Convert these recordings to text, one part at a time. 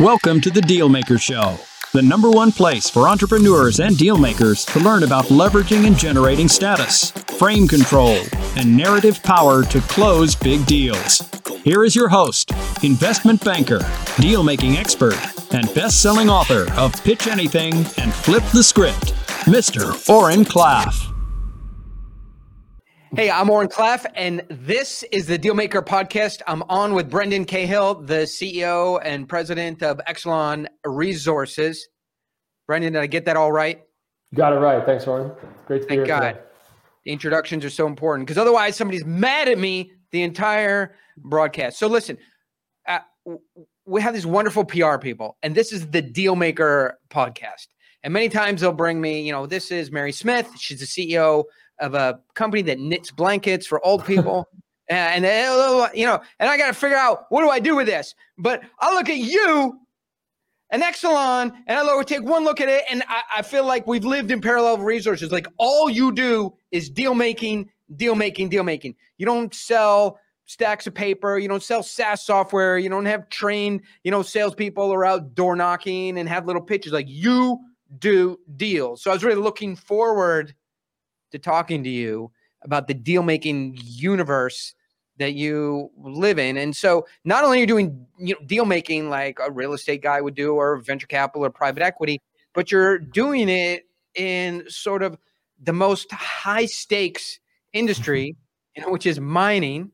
Welcome to the Dealmaker Show, the number one place for entrepreneurs and dealmakers to learn about leveraging and generating status, frame control, and narrative power to close big deals. Here is your host, investment banker, dealmaking expert, and best selling author of Pitch Anything and Flip the Script, Mr. Oren Klaff. Hey, I'm Oren Klaff, and this is the Dealmaker podcast. I'm on with Brendan Cahill, the CEO and president of Excellon Resources. Brendan, did I get that all right? Got it right. Thanks, Oren. Great to Thank be here. Thank God. The introductions are so important because otherwise somebody's mad at me the entire broadcast. So listen, uh, we have these wonderful PR people, and this is the Dealmaker podcast. And many times they'll bring me, you know, this is Mary Smith. She's the CEO of a company that knits blankets for old people. and, and you know, and I got to figure out what do I do with this. But I look at you, and Excellon, and I look, take one look at it, and I, I feel like we've lived in parallel resources. Like all you do is deal making, deal making, deal making. You don't sell stacks of paper. You don't sell SaaS software. You don't have trained, you know, salespeople are out door knocking and have little pitches. Like you do deals. So I was really looking forward to talking to you about the deal making universe that you live in. And so not only are you doing you know, deal making like a real estate guy would do or venture capital or private equity, but you're doing it in sort of the most high stakes industry, you know, which is mining.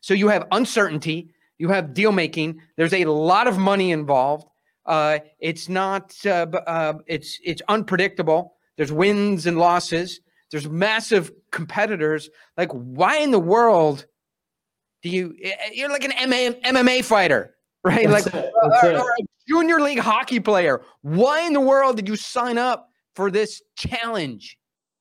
So you have uncertainty, you have deal making. There's a lot of money involved. Uh, it's not. Uh, uh, it's it's unpredictable. There's wins and losses. There's massive competitors. Like, why in the world do you? Eh, eh, you're like an MMA fighter, right? That's like, it. or, or a junior league hockey player. Why in the world did you sign up for this challenge?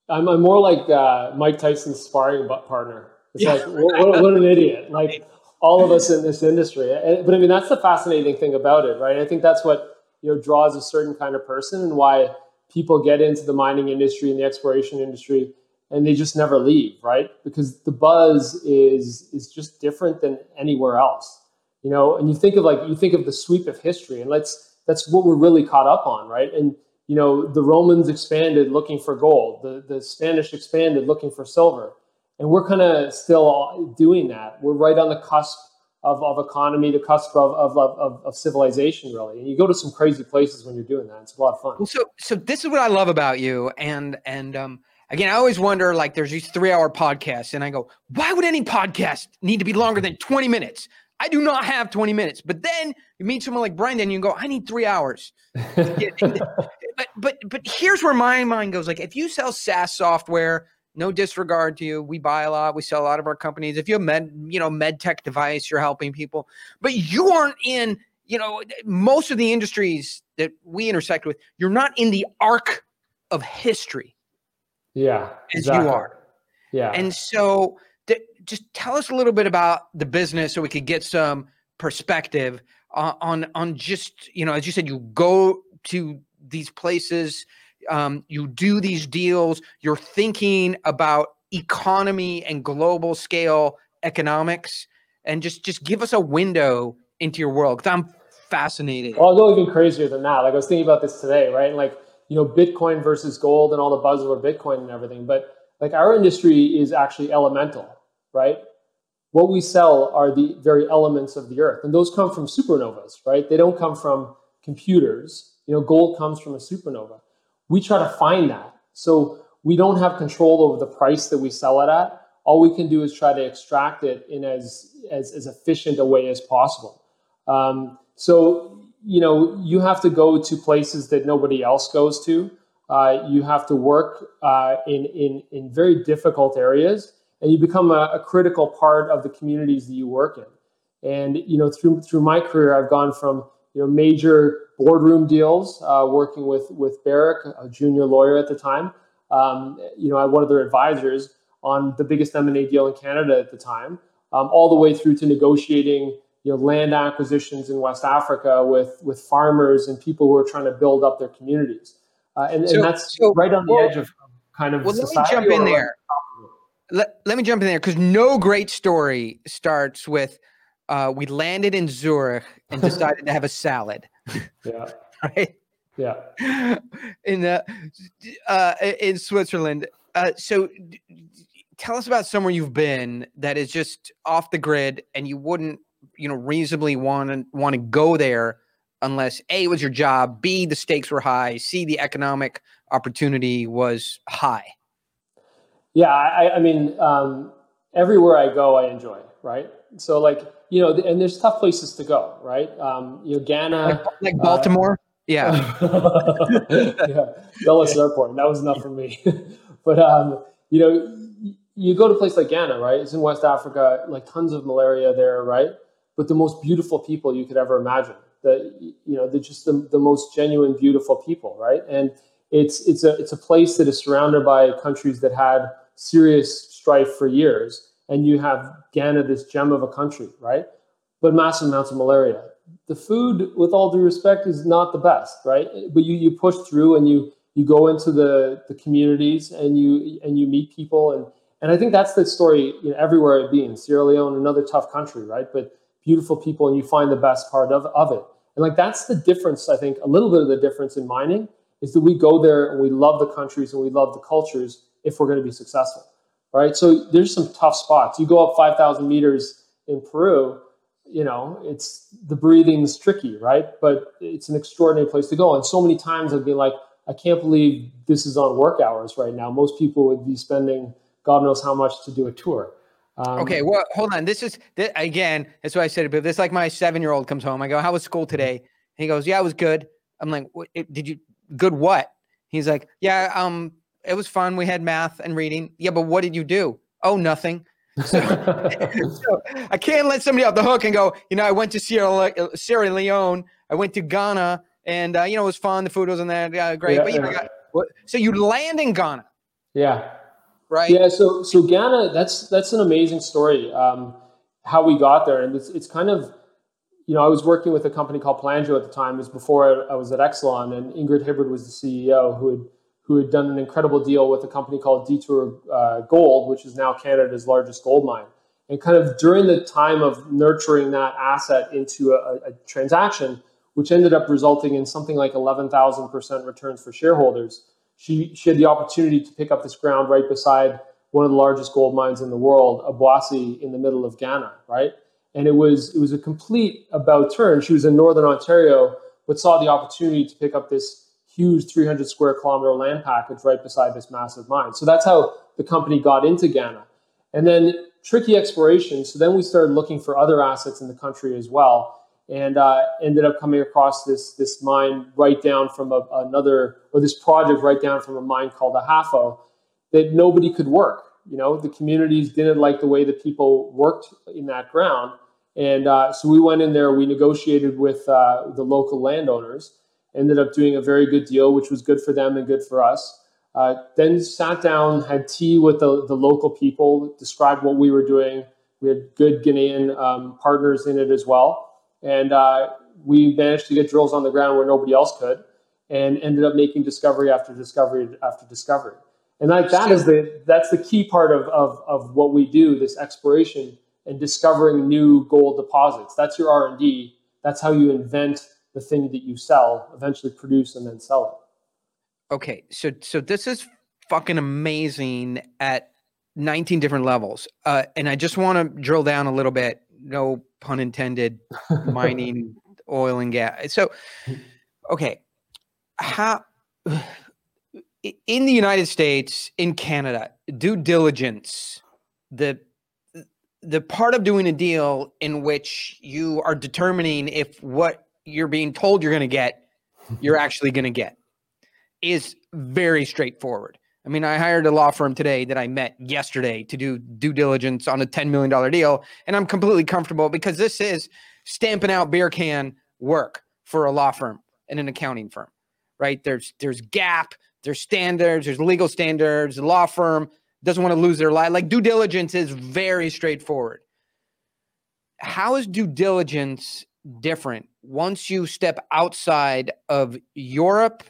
I'm, I'm more like uh, Mike Tyson's sparring partner. It's Yeah. like, what, what- what an idiot. Like all of us in this industry. But I mean, that's the fascinating thing about it, right? I think that's what, you know, draws a certain kind of person and why people get into the mining industry and the exploration industry and they just never leave, right? Because the buzz is, is just different than anywhere else, you know? And you think of like, you think of the sweep of history and let's, that's what we're really caught up on, right? And you know, the Romans expanded looking for gold, the, the Spanish expanded looking for silver. And we're kind of still doing that. We're right on the cusp of, of economy, the cusp of, of, of, of civilization, really. And you go to some crazy places when you're doing that. It's a lot of fun. Well, so so this is what I love about you, and and um again, I always wonder like there's these three hour podcasts, and I go, why would any podcast need to be longer than 20 minutes? I do not have 20 minutes. But then you meet someone like Brendan, you go, I need three hours. but but but here's where my mind goes. Like if you sell SaaS software, no disregard to you. We buy a lot. We sell a lot of our companies. If you have med, you know, med tech device, you're helping people. But you aren't in, you know, most of the industries that we intersect with, you're not in the arc of history Yeah. as exactly. you are. Yeah. And so th- just tell us a little bit about the business so we could get some perspective on, on on just, you know, as you said, you go to these places, um, you do these deals, you're thinking about economy and global scale economics, and just just give us a window into your world because I'm fascinated. Well, I'll go even crazier than that. Like I was thinking about this today, right? And like, you know, Bitcoin versus gold and all the buzz over Bitcoin and everything. But like our industry is actually elemental, right? What we sell are the very elements of the earth. And those come from supernovas, right? They don't come from computers. You know, gold comes from a supernova. We try to find that. So we don't have control over the price that we sell it at. All we can do is try to extract it in as as, as efficient a way as possible. Um, so you know you have to go to places that nobody else goes to. Uh, you have to work uh, in in in very difficult areas, and you become a, a critical part of the communities that you work in. And you know through through my career, I've gone from you know major boardroom deals, uh, working with with Barrick, a junior lawyer at the time. Um, you know, I one of their advisors on the biggest M&A deal in Canada at the time, um, all the way through to negotiating you know land acquisitions in West Africa with with farmers and people who are trying to build up their communities. Uh, and, So- and that's so- right on the well- edge of kind of Well, let me jump in there. Let, let me jump in there because no great story starts with uh, we landed in Zurich and decided to have a salad. Yeah. Right. Yeah. in the uh, in Switzerland. Uh, so, d- d- tell us about somewhere you've been that is just off the grid, and you wouldn't, you know, reasonably want to want to go there unless a it was your job, b the stakes were high, c the economic opportunity was high. Yeah, I, I mean, um, everywhere I go, I enjoy. Right. So, like, you know, and there's tough places to go. Right. Um, you know, Ghana, Like, like Baltimore. yeah. yeah, Dulles Airport. That was enough for me. but um, you know, you go to a place like Ghana, right? It's in West Africa, like tons of malaria there, right? But the most beautiful people you could ever imagine. The you know, they're just the, the most genuine, beautiful people, right? And it's it's a it's a place that is surrounded by countries that had serious strife for years, and you have Ghana, this gem of a country, right? But massive amounts of malaria the food, with all due respect, is not the best, right? But you you push through and you you go into the the communities and you and you meet people and and I think that's the story you know, everywhere I've been. Sierra Leone, another tough country, right? But beautiful people and you find the best part of, of it. And like that's the difference, I think, a little bit of the difference in mining is that we go there and we love the countries and we love the cultures if we're going to be successful. Right. So there's some tough spots. You go up 5,000 meters in Peru, you know, it's the breathing's tricky, right? But it's an extraordinary place to go. And so many times I've been like, I can't believe this is on work hours right now. Most people would be spending God knows how much to do a tour. Um, Okay, well, hold on. This is th- again. That's why I said it. But this, like, my seven-year-old comes home. I go, "How was school today?" He goes, "Yeah, it was good." I'm like, "Did you good what?" He's like, "Yeah, um, it was fun. We had math and reading. Yeah, but what did you do? Oh, nothing." So, so I can't let somebody off the hook and go, you know, I went to Sierra, Le- Sierra Leone, I went to Ghana, and uh, you know, it was fun. The food wasn't that uh, great, Yeah, but you know, yeah. got- so you land in Ghana, yeah. right? Yeah, so so Ghana, that's that's an amazing story. Um, how we got there, and it's it's kind of, you know, I was working with a company called Pelangio at the time. It was before I, I was at Excellon, and Ingrid Hibbard was the CEO who had who had done an incredible deal with a company called Detour uh, Gold, which is now Canada's largest gold mine. And kind of during the time of nurturing that asset into a, a transaction, which ended up resulting in something like 11,000% returns for shareholders, she, she had the opportunity to pick up this ground right beside one of the largest gold mines in the world, Obuasi, in the middle of Ghana, right? And it was it was a complete about turn. She was in northern Ontario, but saw the opportunity to pick up this huge 300 square kilometer land package right beside this massive mine. So that's how the company got into Ghana. And then tricky exploration. So then we started looking for other assets in the country as well, and uh, ended up coming across this this mine right down from a, another or this project right down from a mine called Ahafo that nobody could work. You know, the communities didn't like the way the people worked in that ground, and uh, so we went in there. We negotiated with uh, the local landowners. Ended up doing a very good deal, which was good for them and good for us. Uh, then sat down, had tea with the, the local people, described what we were doing. We had good Ghanaian um, partners in it as well. And uh, we managed to get drills on the ground where nobody else could and ended up making discovery after discovery after discovery. And like that is the that's the key part of, of, of what we do, this exploration and discovering new gold deposits. That's your R&D. That's how you invent the thing that you sell, eventually produce and then sell it. Okay, so so this is fucking amazing at 19 different levels. Uh, and I just want to drill down a little bit, no pun intended, mining oil and gas. So, okay, how in the United States, in Canada, due diligence, the the part of doing a deal in which you are determining if what you're being told you're going to get, you're actually going to get is very straightforward. I mean, I hired a law firm today that I met yesterday to do due diligence on a $10 million deal, and I'm completely comfortable because this is stamping out beer can work for a law firm and an accounting firm, right? There's there's GAAP, there's standards, there's legal standards. The law firm doesn't want to lose their life. Like due diligence is very straightforward. How is due diligence different once you step outside of Europe,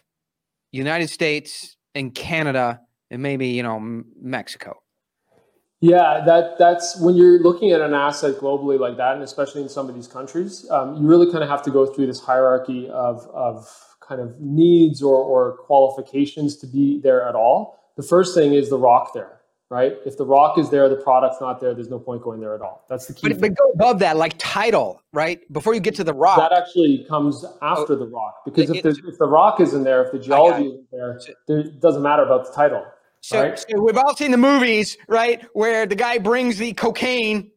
United States, and Canada, and maybe you know Mexico? Yeah, that that's when you're looking at an asset globally like that, and especially in some of these countries, um, you really kind of have to go through this hierarchy of of kind of needs or, or qualifications to be there at all. The first thing is the rock there, right? If the rock is there, the product's not there, there's no point going there at all. That's the key. But, but go above that, like title, right? Before you get to the rock. That actually comes after oh, the rock because if, the, if the rock isn't there, if the geology isn't there, there, it doesn't matter about the title. So, right? so we've all seen the movies, right, where the guy brings the cocaine,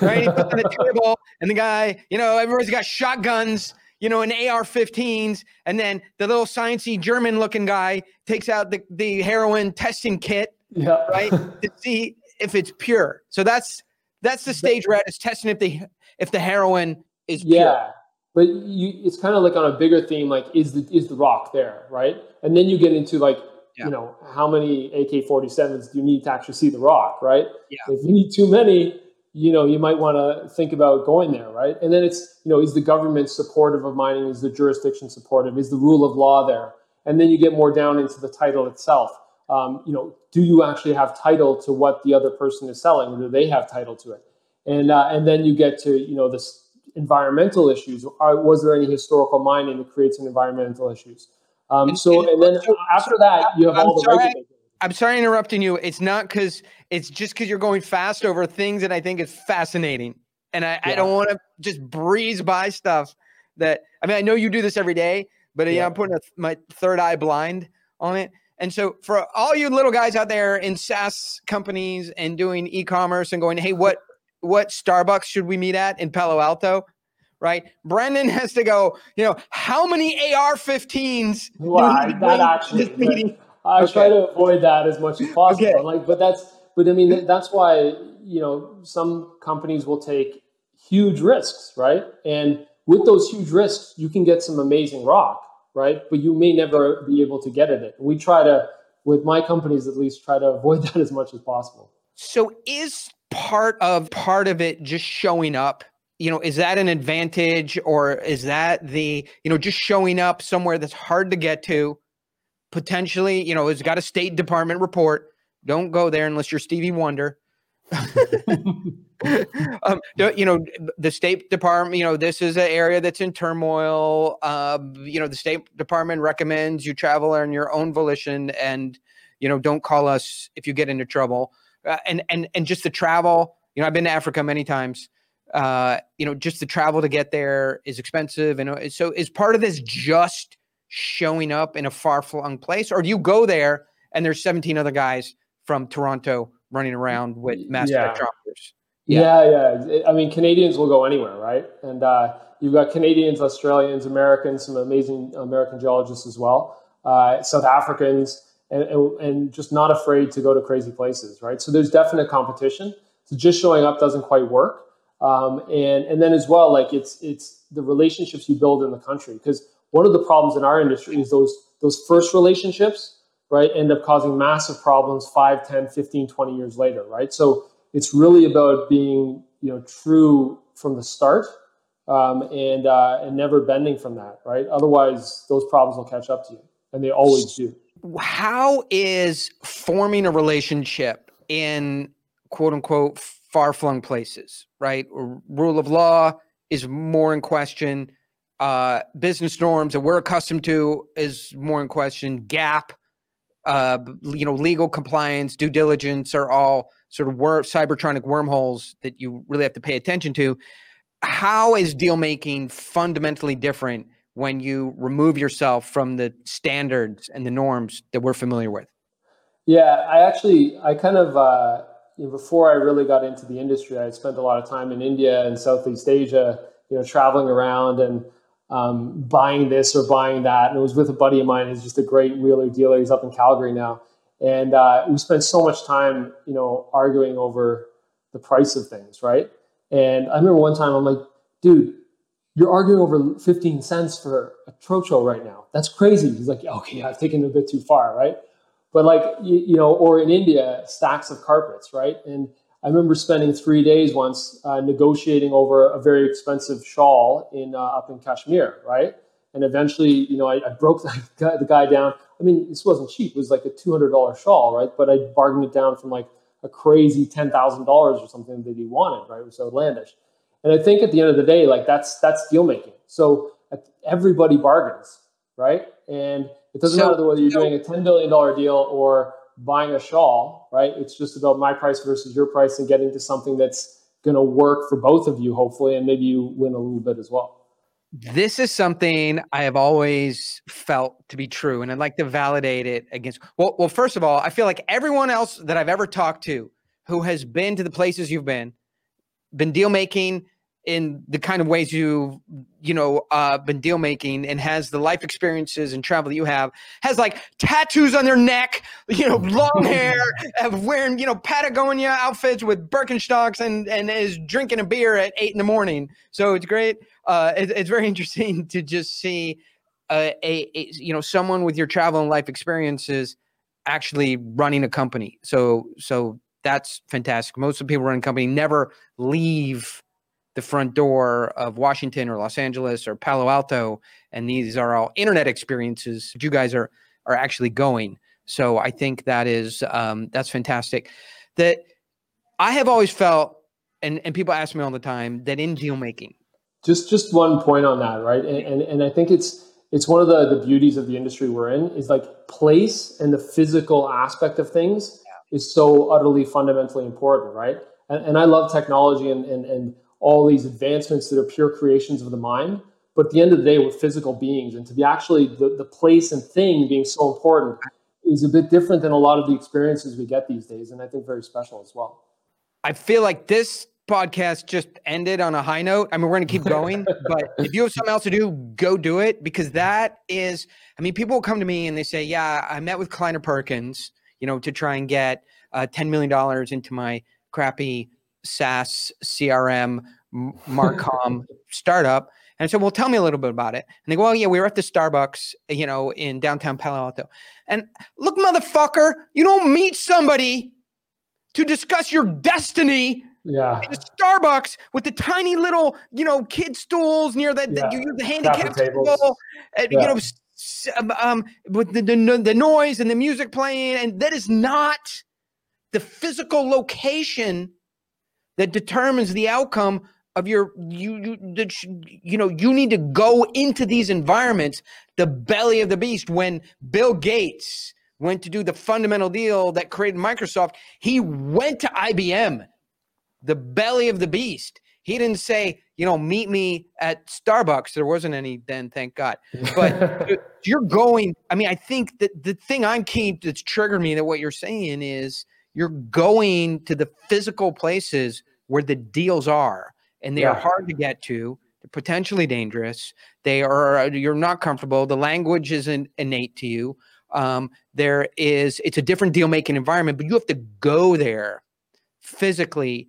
right? He puts on the table, and the guy, you know, everybody's got shotguns, you know, an AR-15s, and then the little sciencey German-looking guy takes out the, the heroin testing kit, yeah. right, to see if it's pure. So that's that's the stage where it's testing if the if the heroin is pure. Yeah, but you, it's kind of like on a bigger theme, like is the is the rock there, right? And then you get into like yeah. you know, how many AK-47s do you need to actually see the rock, right? Yeah. If you need too many, you know, you might want to think about going there, right? And then it's, you know, is the government supportive of mining? Is the jurisdiction supportive? Is the rule of law there? And then you get more down into the title itself. Um, you know, do you actually have title to what the other person is selling, or do they have title to it? And uh, and then you get to you know this environmental issues. Are, was there any historical mining that creates an environmental issues? Um, so, and then after that, you have I'm all the sorry, I'm sorry interrupting you. It's not because it's just because you're going fast over things that I think is fascinating. And I, yeah. I don't want to just breeze by stuff that, I mean, I know you do this every day, but yeah, I'm putting a, my third eye blind on it. And so, for all you little guys out there in SaaS companies and doing e-commerce and going, hey, what what Starbucks should we meet at in Palo Alto? right? Brendan has to go, you know, how many AR-15s? Well, that actually, I okay. try to avoid that as much as possible. Okay. Like, but that's, but I mean, that's why, you know, some companies will take huge risks, right? And with those huge risks, you can get some amazing rock, right? But you may never be able to get at it. We try to, with my companies at least, try to avoid that as much as possible. So is part of part of it just showing up you know, is that an advantage or is that the, you know, just showing up somewhere that's hard to get to? Potentially, you know, it's got a State Department report. Don't go there unless you're Stevie Wonder. um, you know, the State Department, you know, this is an area that's in turmoil. Uh, you know, the State Department recommends you travel on your own volition and, you know, don't call us if you get into trouble. Uh, and and and just the travel. You know, I've been to Africa many times uh, you know, just the travel to get there is expensive. And uh, so is part of this just showing up in a far flung place, or do you go there and there's 17 other guys from Toronto running around with mass yeah. spectrometers? Yeah. yeah, yeah. I mean, Canadians will go anywhere, right? And uh, you've got Canadians, Australians, Americans, some amazing American geologists as well, uh, South Africans, and, and, just not afraid to go to crazy places, right? So there's definite competition. So just showing up doesn't quite work. Um, and and then as well, like it's it's the relationships you build in the country because one of the problems in our industry is those those first relationships right end up causing massive problems 5 10 15 20 years later right so it's really about being you know true from the start um, and uh, and never bending from that right otherwise those problems will catch up to you and they always do how is forming a relationship in quote unquote far flung places, right? Rule of law is more in question. Uh, business norms that we're accustomed to is more in question. GAAP, uh, you know, legal compliance, due diligence are all sort of wor- cybertronic wormholes that you really have to pay attention to. How is deal making fundamentally different when you remove yourself from the standards and the norms that we're familiar with? Yeah, I actually, I kind of, uh, before I really got into the industry, I spent a lot of time in India and Southeast Asia, you know, traveling around and um, buying this or buying that. And it was with a buddy of mine who's just a great wheeler dealer. He's up in Calgary now. And uh, we spent so much time, you know, arguing over the price of things, right? And I remember one time I'm like, dude, you're arguing over 15 cents for a trocho right now. That's crazy. He's like, okay, I've taken it a bit too far, right? but like you, you, know or in india stacks of carpets right and i remember spending three days once uh, negotiating over a very expensive shawl in uh, up in kashmir right and eventually you know i, I broke the guy, the guy, down i mean this wasn't cheap it was like a $200 shawl right but i bargained it down from like a crazy ten thousand dollars or something that he wanted, right? It was so outlandish. And I think at the end of the day, like that's that's deal making. So everybody bargains, right? And it doesn't so, matter whether you're doing a ten billion dollar deal or buying a shawl, right? It's just about my price versus your price and getting to something that's going to work for both of you, hopefully, and maybe you win a little bit as well. This is something I have always felt to be true, and I'd like to validate it against. Well, well, first of all, I feel like everyone else that I've ever talked to who has been to the places you've been, been deal making, in the kind of ways you you know uh, been deal making and has the life experiences and travel that you have has like tattoos on their neck you know long hair wearing you know patagonia outfits with birkenstocks and and is drinking a beer at eight in the morning so it's great uh, it, it's very interesting to just see a, a, a you know someone with your travel and life experiences actually running a company so so that's fantastic most of the people running a company never leave the front door of Washington or Los Angeles or Palo Alto, and these are all internet experiences you guys are are actually going. So I think that is um, that's fantastic. That I have always felt, and and people ask me all the time that in deal making. Just just one point on that, right? And and, and I think it's it's one of the the beauties of the industry we're in is like place and the physical aspect of things yeah. is so utterly fundamentally important, right? And, and I love technology and and and all these advancements that are pure creations of the mind. But at the end of the day, we're physical beings. And to be actually the, the place and thing being so important is a bit different than a lot of the experiences we get these days. And I think very special as well. I feel like this podcast just ended on a high note. I mean, we're going to keep going, but if you have something else to do, go do it because that is, I mean, people will come to me and they say, Yeah, I met with Kleiner Perkins, you know, to try and get uh, $10 million into my crappy SaaS CRM Marcom startup. And I said, well, tell me a little bit about it. And they go, well, yeah, we were at the Starbucks, you know, in downtown Palo Alto. And look, motherfucker, you don't meet somebody to discuss your destiny yeah. in Starbucks with the tiny little, you know, kid stools near the, yeah. the you use the handicap table, and, yeah. you know, um, um, with the, the, the noise and the music playing. And that is not the physical location that determines the outcome of your you you you know you need to go into these environments the belly of the beast when bill gates went to do the fundamental deal that created microsoft he went to ibm the belly of the beast he didn't say you know meet me at starbucks there wasn't any then thank god but you're going i mean i think that the thing i'm keen that's triggered me that what you're saying is you're going to the physical places where the deals are, and they yeah. are hard to get to. They're potentially dangerous. They are you're not comfortable. The language isn't innate to you. Um, there is it's a different deal making environment, but you have to go there physically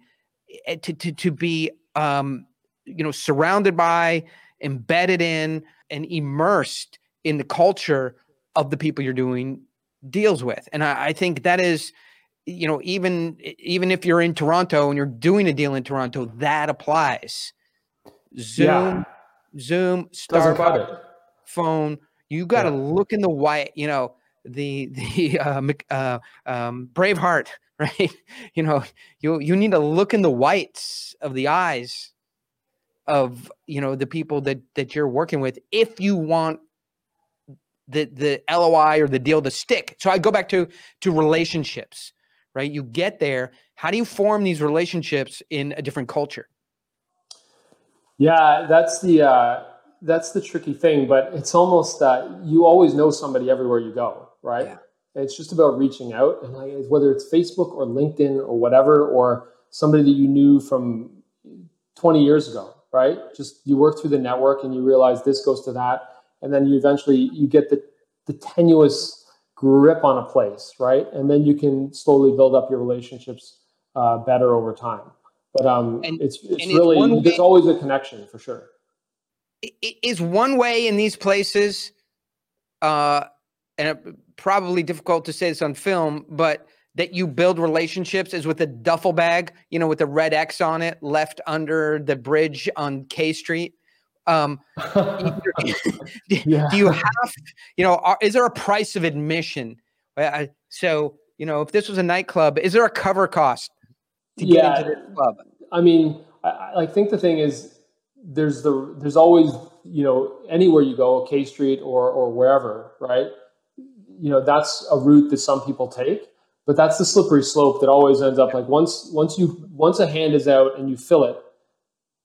eh, to to to be um, you know surrounded by, embedded in, and immersed in the culture of the people you're doing deals with. And I, I think that is you know, even even if you're in Toronto and you're doing a deal in Toronto, that applies. Zoom, yeah. Zoom, Starbucks, phone. You got to yeah. look in the white. You know, the the uh, uh, um, Braveheart, right? You know, you you need to look in the whites of the eyes of you know the people that that you're working with if you want the the LOI or the deal to stick. So I go back to to relationships right? You get there. How do you form these relationships in a different culture? Yeah, that's the uh, that's the tricky thing, but it's almost that you always know somebody everywhere you go, right? Yeah. It's just about reaching out, and like, whether it's Facebook or LinkedIn or whatever, or somebody that you knew from 20 years ago, right? Just you work through the network and you realize this goes to that, and then you eventually you get the the tenuous grip on a place, right? And then you can slowly build up your relationships uh, better over time. But um, and, it's it's really way, there's always a connection for sure. Is one way in these places, uh, and probably difficult to say this on film, but that you build relationships is with a duffel bag, you know, with a red X on it, left under the bridge on K Street. Um, yeah. Do you have, you know, are, is there a price of admission? So you know, if this was a nightclub, is there a cover cost to Yeah. get into this club? I mean, I I think the thing is, there's the there's always you know anywhere you go, K Street or or wherever, right? You know that's a route that some people take, but that's the slippery slope that always ends up like once once you once a hand is out and you fill it,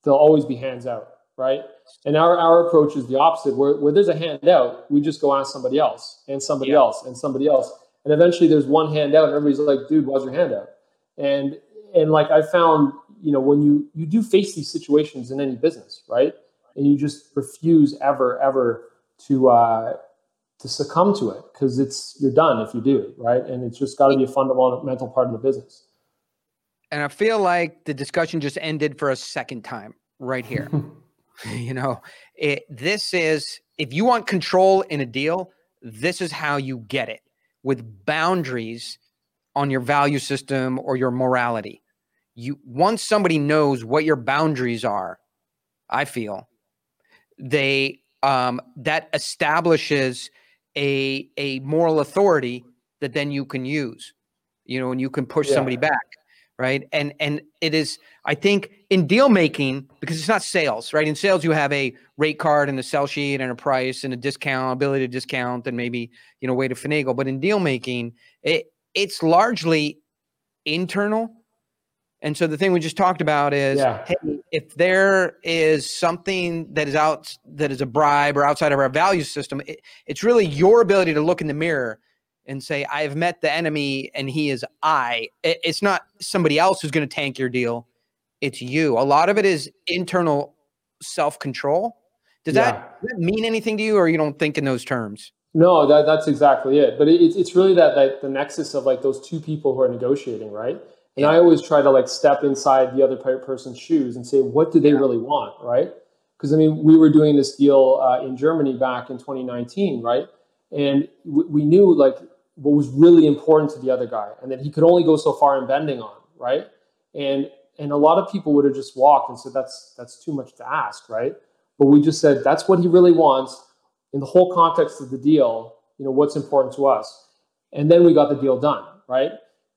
there'll always be hands out, right? And our our approach is the opposite. Where where there's a hand out, we just go ask somebody else and somebody Yeah. else and somebody else, and eventually there's one hand out, and everybody's like, "Dude, why's your hand out?" And and like I found, you know, when you you do face these situations in any business, right? And you just refuse ever ever to uh, to succumb to it because it's you're done if you do, right? And it's just got to be a fundamental part of the business. And I feel like the discussion just ended for a second time right here. you know, it, this is if you want control in a deal, this is how you get it with boundaries on your value system or your morality. You once somebody knows what your boundaries are, I feel they um, that establishes a a moral authority that then you can use, you know, and you can push Yeah. somebody back, right? And and it is, I think, in deal making because it's not sales, right? In sales, you have a rate card and a sell sheet and a price and a discount, ability to discount, and maybe you know way to finagle. But in deal making, it it's largely internal. And so the thing we just talked about is, Yeah. hey, if there is something that is out that is a bribe or outside of our value system, it, it's really your ability to look in the mirror and say, I have met the enemy and he is I. It- it's not somebody else who's going to tank your deal. It's you. A lot of it is internal self control. Does Yeah. that, does that mean anything to you or you don't think in those terms? No, that, that's exactly it. But it, it's it's really that like the nexus of like those two people who are negotiating, right? And I always try to like step inside the other person's shoes and say, what do they really want, right? Because I mean, we were doing this deal uh, in Germany back in 2019, right? And w- we knew like what was really important to the other guy, and that he could only go so far in bending on, right? And and a lot of people would have just walked and said, that's that's too much to ask, right? But we just said that's what he really wants in the whole context of the deal, you know, what's important to us. And then we got the deal done, right?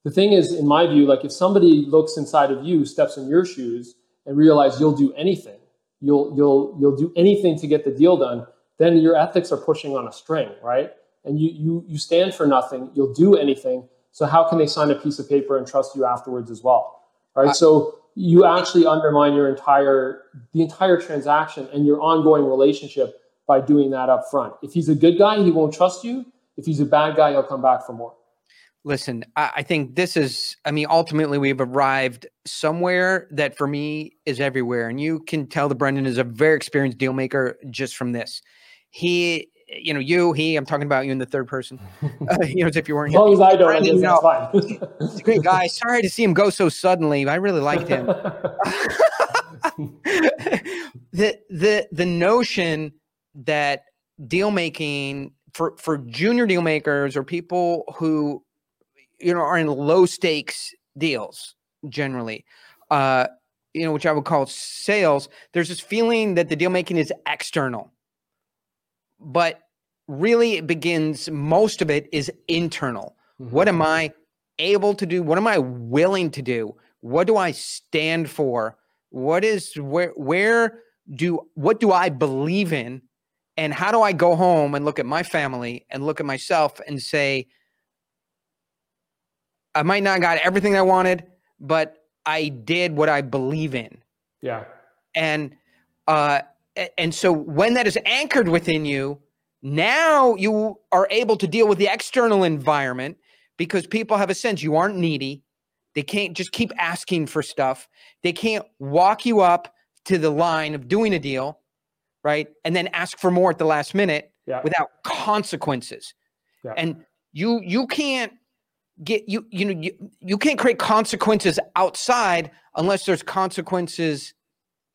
The thing is, in my view, like if somebody looks inside of you, steps in your shoes, and realize you'll do anything, you'll you'll you'll do anything to get the deal done, then your ethics are pushing on a string, right? And you you you stand for nothing, you'll do anything. So how can they sign a piece of paper and trust you afterwards as well? Right? I- so you actually undermine your entire the entire transaction and your ongoing relationship by doing that up front. If he's a good guy, he won't trust you. If he's a bad guy, he'll come back for more. Listen, I, I think this is, I mean, ultimately we've arrived somewhere that for me is everywhere. And you can tell that Brendan is a very experienced deal maker just from this. He, you know, you, he, I'm talking about you in the third person, uh, you know, as if you weren't As long as I don't, Brendan, that's fine. He's a great guy. Sorry to see him go so suddenly. I really liked him. the the the notion that deal making for for junior deal makers or people who you know are in low stakes deals generally uh you know which i would call sales there's this feeling that the deal making is external but really it begins most of it is internal what am I able to do? What am I willing to do? What do I stand for? What is where where do what do I believe in? And how do I go home and look at my family and look at myself and say, I might not got everything I wanted, but I did what I believe in. yeah. And uh and so when that is anchored within you, now you are able to deal with the external environment because people have a sense you aren't needy. They can't just keep asking for stuff. They can't walk you up to the line of doing a deal, right? And then ask for more at the last minute Yeah. without consequences. Yeah. And you you can't get you you know you, you can't create consequences outside unless there's consequences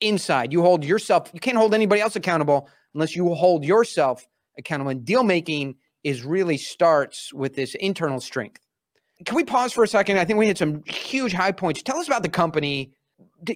inside. You hold yourself, you can't hold anybody else accountable unless you hold yourself accountable. And deal making is really starts with this internal strength. Can we pause for a second? I think we hit some huge high points. Tell us about the company.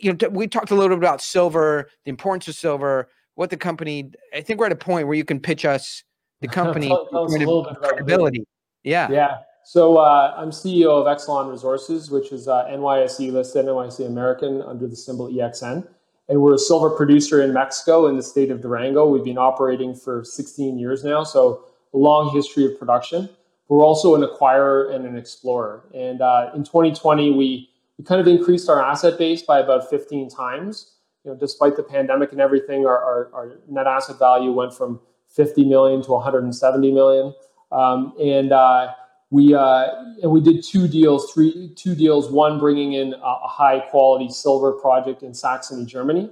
You know, we talked a little bit about silver, the importance of silver, what the company. I think we're at a point where you can pitch us the company Tell- tell us a little bit about credibility. Yeah. Yeah. So uh, I'm CEO of Excellon Resources, which is uh, NYSE listed, NYSE American under the symbol EXN. And we're a silver producer in Mexico in the state of Durango. We've been operating for 16 years now, so a long history of production. We're also an acquirer and an explorer. And uh, in 2020, we, we kind of increased our asset base by about 15 times. You know, despite the pandemic and everything, our, our, our net asset value went from 50 million to 170 million. Um, and uh, we uh, and we did two deals, three two deals. One bringing in a, a, high quality silver project in Saxony, Germany,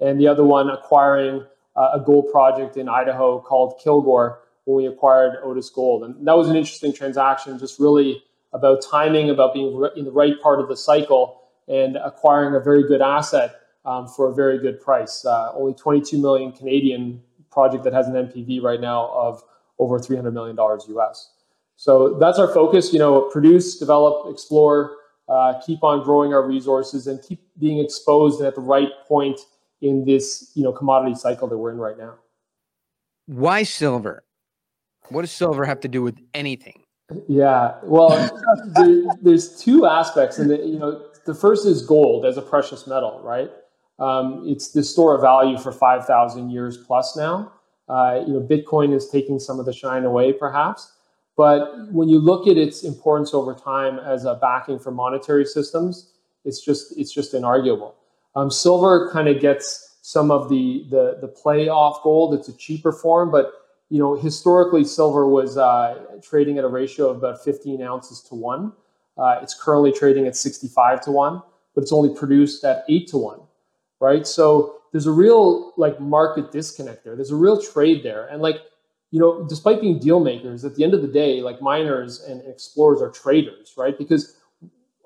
and the other one acquiring uh, a gold project in Idaho called Kilgore when we acquired Otis Gold, and that was an interesting transaction. Just really about timing, about being in the right part of the cycle, and acquiring a very good asset um, for a very good price. Uh, only 22 million Canadian project that has an NPV right now of over 300 million dollars US. So that's our focus. You know, produce, develop, explore, uh, keep on growing our resources, and keep being exposed at the right point in this you know commodity cycle that we're in right now. Why silver? What does silver have to do with anything? Yeah, well, there, there's two aspects, and you know, the first is gold as a precious metal, right? Um, it's the store of value for five thousand years plus now. Uh, you know, Bitcoin is taking some of the shine away, perhaps. But when you look at its importance over time as a backing for monetary systems, it's just it's just inarguable. Um, silver kind of gets some of the, the the play off gold. It's a cheaper form, but you know historically silver was uh, trading at a ratio of about 15 ounces to one. Uh, it's currently trading at 65 to one, but it's only produced at eight to one, right? So there's a real like market disconnect there. There's a real trade there, and like you know, despite being deal makers, at the end of the day, like miners and explorers are traders, right? Because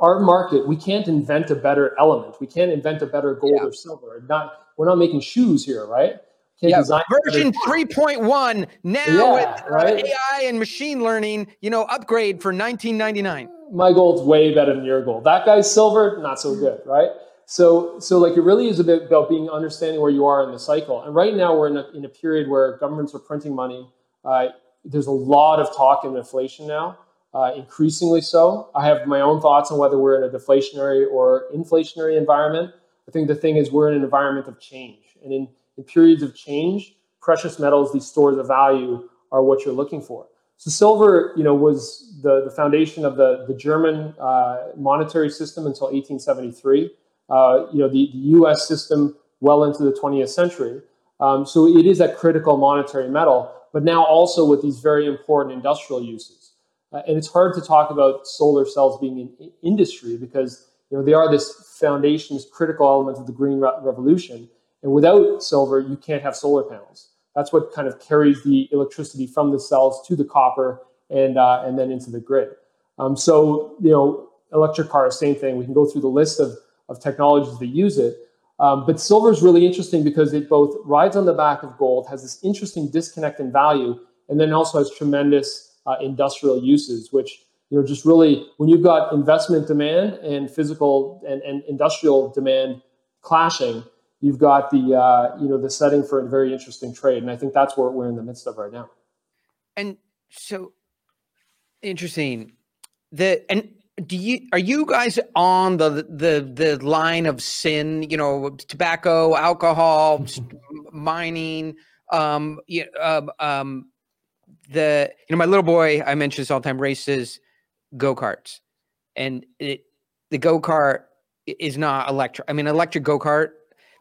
our market, we can't invent a better element. We can't invent a better gold yeah. or silver. Not we're not making shoes here, right? Yeah, version 3.1 now yeah, with uh, right? AI and machine learning, you know, upgrade for 1999. My gold's way better than your gold. That guy's silver, not so good, right? So, so like it really is a bit about being understanding where you are in the cycle. And right now we're in a, in a period where governments are printing money. Uh, there's a lot of talk in inflation now, uh, increasingly so. I have my own thoughts on whether we're in a deflationary or inflationary environment. I think the thing is we're in an environment of change. And in, in periods of change, precious metals, these stores of value, are what you're looking for. So silver, you know, was the, the foundation of the, the German uh, monetary system until 1873 uh, you know, the, the U.S. system well into the 20th century. Um, so it is a critical monetary metal, but now also with these very important industrial uses. Uh, and it's hard to talk about solar cells being in industry because you know they are this foundation, this critical element of the green re- revolution. And without silver, you can't have solar panels. That's what kind of carries the electricity from the cells to the copper and uh, and then into the grid. Um, so you know, electric cars, same thing. We can go through the list of of technologies that use it. Um, but silver is really interesting because it both rides on the back of gold, has this interesting disconnect in value, and then also has tremendous uh, industrial uses, which you know just really when you've got investment demand and physical and, and industrial demand clashing, you've got the uh, you know the setting for a very interesting trade, and I think that's what we're in the midst of right now. And so interesting. The and do you are you guys on the the the line of sin you know tobacco alcohol mining um, you, uh, um the you know my little boy i mentioned this all the time races go-karts. And it the go-kart is not electric i mean electric go-kart.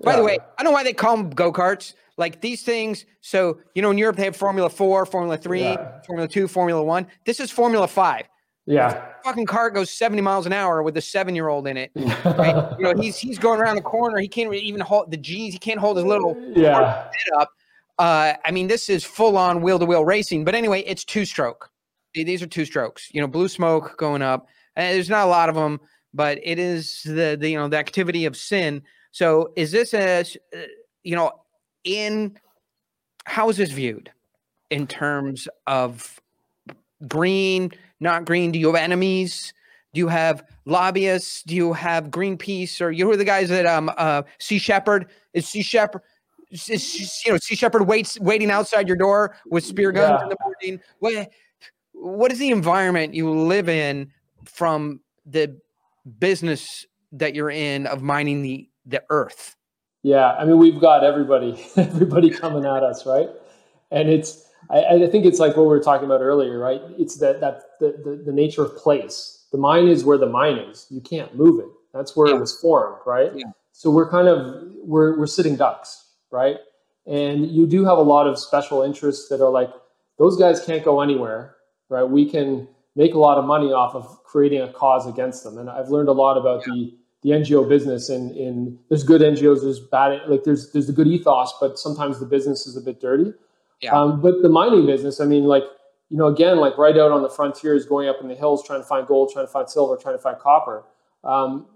By yeah. the way i don't know why they call them go-karts. Like these things so you know in europe they have formula 4 formula 3 yeah. formula 2 formula 1 this is formula 5 yeah. Fucking car goes 70 miles an hour with a seven year old in it. Right? you know, he's he's going around the corner. He can't even hold the G's. He can't hold his little yeah. head up. Uh, I mean, this is full on wheel to wheel racing. But anyway, it's two stroke. These are two strokes. You know, blue smoke going up. And there's not a lot of them, but it is the, the you know the activity of sin. So is this a uh, you know in how is this viewed in terms of green? Not green? Do you have enemies? Do you have lobbyists? Do you have Greenpeace or you know the guys that um uh Sea Shepherd is Sea Shepherd is, you know Sea Shepherd waits waiting outside your door with spear guns yeah. in the morning. What what is the environment you live in from the business that you're in of mining the the earth? Yeah, I mean we've got everybody everybody coming at us, right? And it's I, I think it's like what we were talking about earlier, right? It's that that the, the, the nature of place. The mine is where the mine is. You can't move it. That's where yeah. it was formed, right? Yeah. So we're kind of we're we're sitting ducks, right? And you do have a lot of special interests that are like those guys can't go anywhere, right? We can make a lot of money off of creating a cause against them. And I've learned a lot about yeah. the the NGO business and in there's good NGOs, there's bad like there's there's the good ethos, but sometimes the business is a bit dirty. Yeah. Um, but the mining business, I mean, like you know, again, like right out on the frontiers, going up in the hills, trying to find gold, trying to find silver, trying to find copper. Um,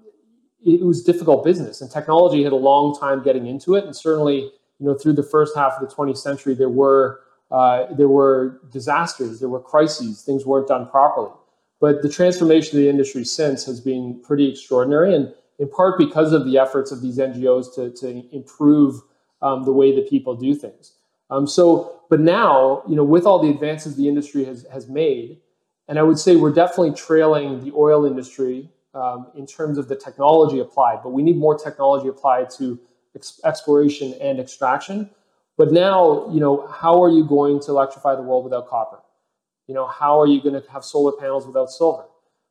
it was difficult business, and technology had a long time getting into it. And certainly, you know, through the first half of the 20th century, there were uh, there were disasters, there were crises, things weren't done properly. But the transformation of the industry since has been pretty extraordinary, and in part because of the efforts of these NGOs to, to improve um, the way that people do things. Um, so, but now, you know, with all the advances the industry has, has made, and I would say we're definitely trailing the oil industry um, in terms of the technology applied, but we need more technology applied to ex- exploration and extraction. But now, you know, how are you going to electrify the world without copper? You know, how are you going to have solar panels without silver?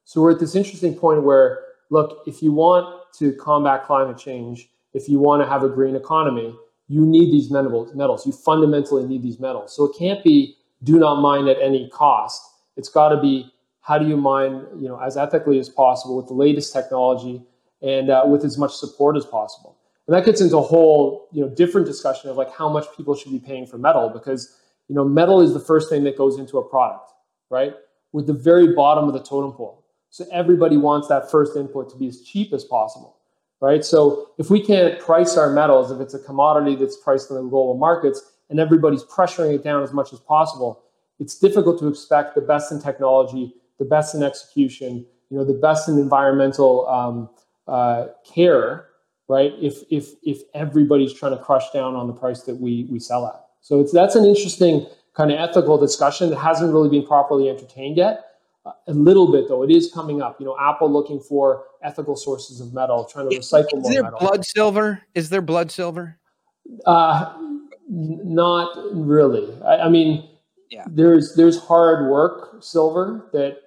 So we're at this interesting point where, look, if you want to combat climate change, if you want to have a green economy, you need these metals. You fundamentally need these metals. So it can't be do not mine at any cost. It's got to be how do you mine, you know, as ethically as possible with the latest technology and uh, with as much support as possible. And that gets into a whole, you know, different discussion of like how much people should be paying for metal because you know, metal is the first thing that goes into a product, right? With the very bottom of the totem pole. So everybody wants that first input to be as cheap as possible, right? So if we can't price our metals, if it's a commodity that's priced in the global markets and everybody's pressuring it down as much as possible, it's difficult to expect the best in technology, the best in execution, you know, the best in environmental um, uh, care, right? If if if everybody's trying to crush down on the price that we we sell at. So it's that's an interesting kind of ethical discussion that hasn't really been properly entertained yet. A little bit though, it is coming up. You know, Apple looking for ethical sources of metal, trying to recycle is more there metal. blood silver? Is there blood silver? Uh, not really. I, I mean, yeah. there's there's hard work silver that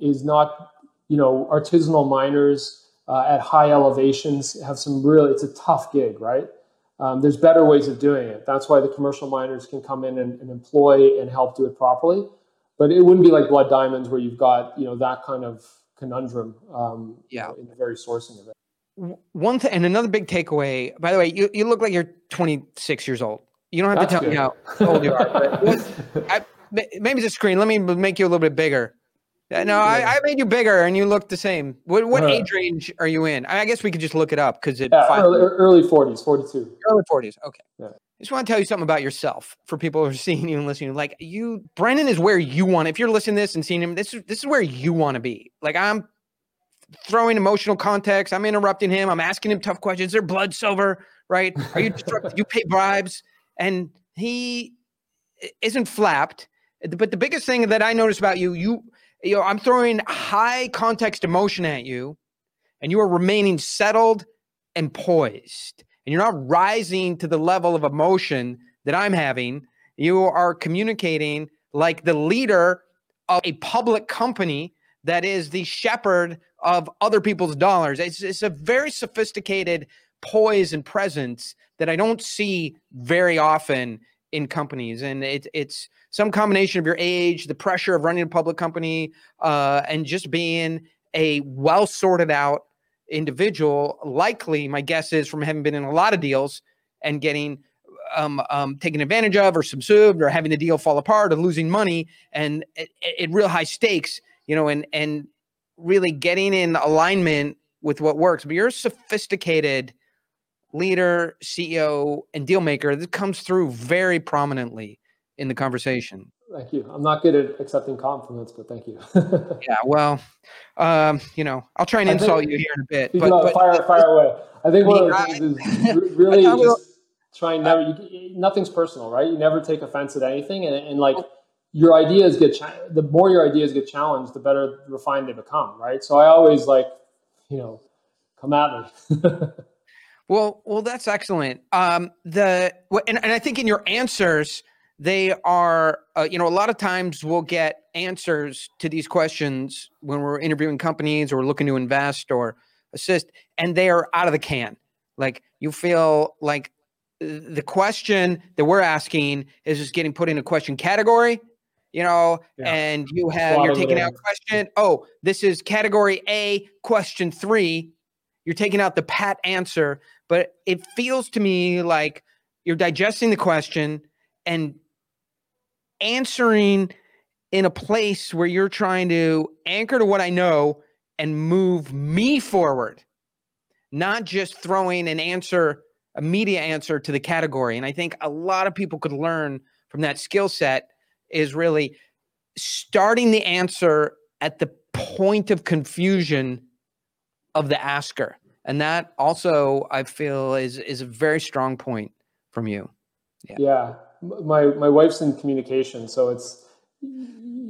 is not you know artisanal miners uh, at high elevations have some really. It's a tough gig, right? Um, there's better ways of doing it. That's why the commercial miners can come in and, and, employ and help do it properly. But it wouldn't be like blood diamonds where you've got you know that kind of conundrum um, yeah. You know, in the very sourcing of it. One thing and another big takeaway. By the way, you, you look like you're 26 years old. You don't have That's to tell good. me how old you are. I, maybe the screen. Let me make you a little bit bigger. No, I, I, made you bigger and you look the same. What what uh, age range are you in? I guess we could just look it up because it yeah, early, early 40s, 42. Early 40s. Okay. Yeah. I just want to tell you something about yourself for people who are seeing you and listening. Like you, Brendan is where you want. If you're listening to this and seeing him, this is this is where you want to be. Like I'm throwing emotional context. I'm interrupting him. I'm asking him tough questions. Is there blood silver? Right? Are you you pay bribes? And he isn't flapped. But the biggest thing that I notice about you, you you know, I'm throwing high context emotion at you, and you are remaining settled and poised. And you're not rising to the level of emotion that I'm having. You are communicating like the leader of a public company that is the shepherd of other people's dollars. It's, it's a very sophisticated poise and presence that I don't see very often in companies. And it, it's some combination of your age, the pressure of running a public company, uh, and just being a well sorted out individual. Likely, my guess is from having been in a lot of deals and getting um, um, taken advantage of or subsumed or having the deal fall apart or losing money and at real high stakes, you know, and and really getting in alignment with what works. But you're a sophisticated leader, CEO, and deal maker that comes through very prominently in the conversation. Thank you. I'm not good at accepting compliments, but thank you. yeah, well, um, you know, I'll try and insult you here in a bit. But, but, fire, fire away. I think one of the things is really just trying never. You, nothing's personal, right? You never take offense at anything, and, and like your ideas get cha- the more your ideas get challenged, the better refined they become, right? So I always like, you know, come at me. well, well, that's excellent. Um, the and, and I think in your answers, they are, uh, you know, a lot of times we'll get answers to these questions when we're interviewing companies or looking to invest or assist, and they are out of the can. Like you feel like uh, the question that we're asking is just getting put in a question category you know, yeah. and you have you're taking out question. Oh, this is category A, question three. You're taking out the pat answer, but it feels to me like you're digesting the question and answering in a place where you're trying to anchor to what I know and move me forward, not just throwing an answer, a media answer to the category. And I think a lot of people could learn from that skill set is really starting the answer at the point of confusion of the asker. And that also I feel is is a very strong point from you. Yeah. yeah. My my wife's in communication, so it's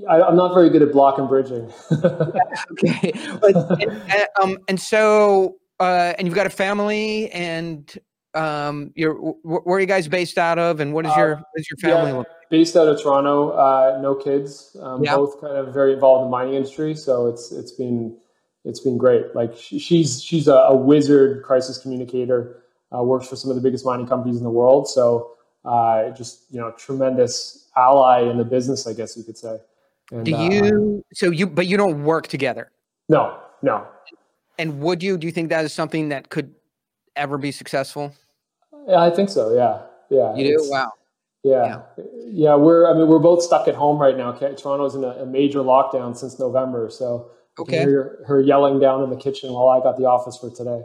I, am not very good at block and bridging. okay. But, and, um, and so uh, and you've got a family and um, you're where are you guys based out of and what is your uh, what is your family yeah, based out of toronto uh, no kids um, yeah. both kind of very involved in the mining industry so it's it's been it's been great like she's she's a, a, wizard crisis communicator uh, works for some of the biggest mining companies in the world so uh, just you know tremendous ally in the business i guess you could say and, do uh, you so you but you don't work together no no and would you do you think that is something that could ever be successful yeah, I think so. Yeah, yeah. You do? Wow. Yeah. yeah, yeah. We're I mean we're both stuck at home right now. Toronto's in a, a major lockdown since November, so okay. hear her yelling down in the kitchen while I got the office for today.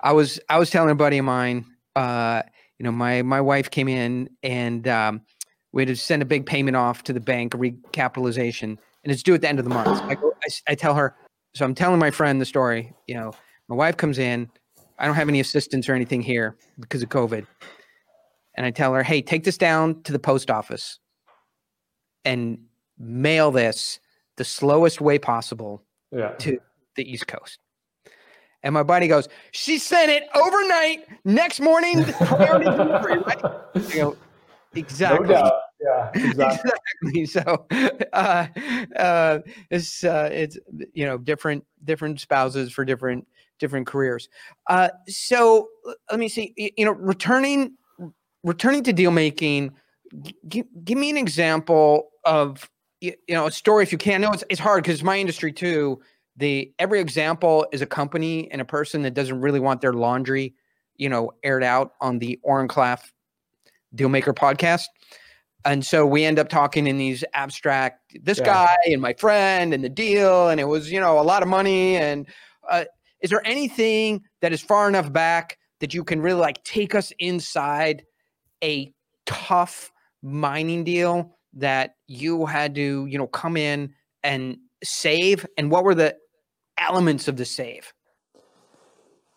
I was I was telling a buddy of mine, uh, you know, my my wife came in and um, we had to send a big payment off to the bank, recapitalization, and it's due at the end of the month. I, go, I, I tell her, so I'm telling my friend the story. You know, my wife comes in, I don't have any assistants or anything here because of COVID. And I tell her, hey, take this down to the post office and mail this the slowest way possible yeah. to the East Coast. And my buddy goes, she sent it overnight, next morning, priority delivery, right? I go, exactly. No yeah, exactly. exactly. So, uh, uh, it's uh, it's you know different different spouses for different different careers. Uh, so let me see. You know, returning returning to deal making. G- give me an example of you know a story if you can. No, it's it's hard because my industry too. The every example is a company and a person that doesn't really want their laundry, you know, aired out on the Oren Klaff Dealmaker podcast. And so we end up talking in these abstract, this yeah. guy and my friend and the deal, and it was, you know, a lot of money. And uh, is there anything that is far enough back that you can really like take us inside a tough mining deal that you had to, you know, come in and save? And what were the elements of the save?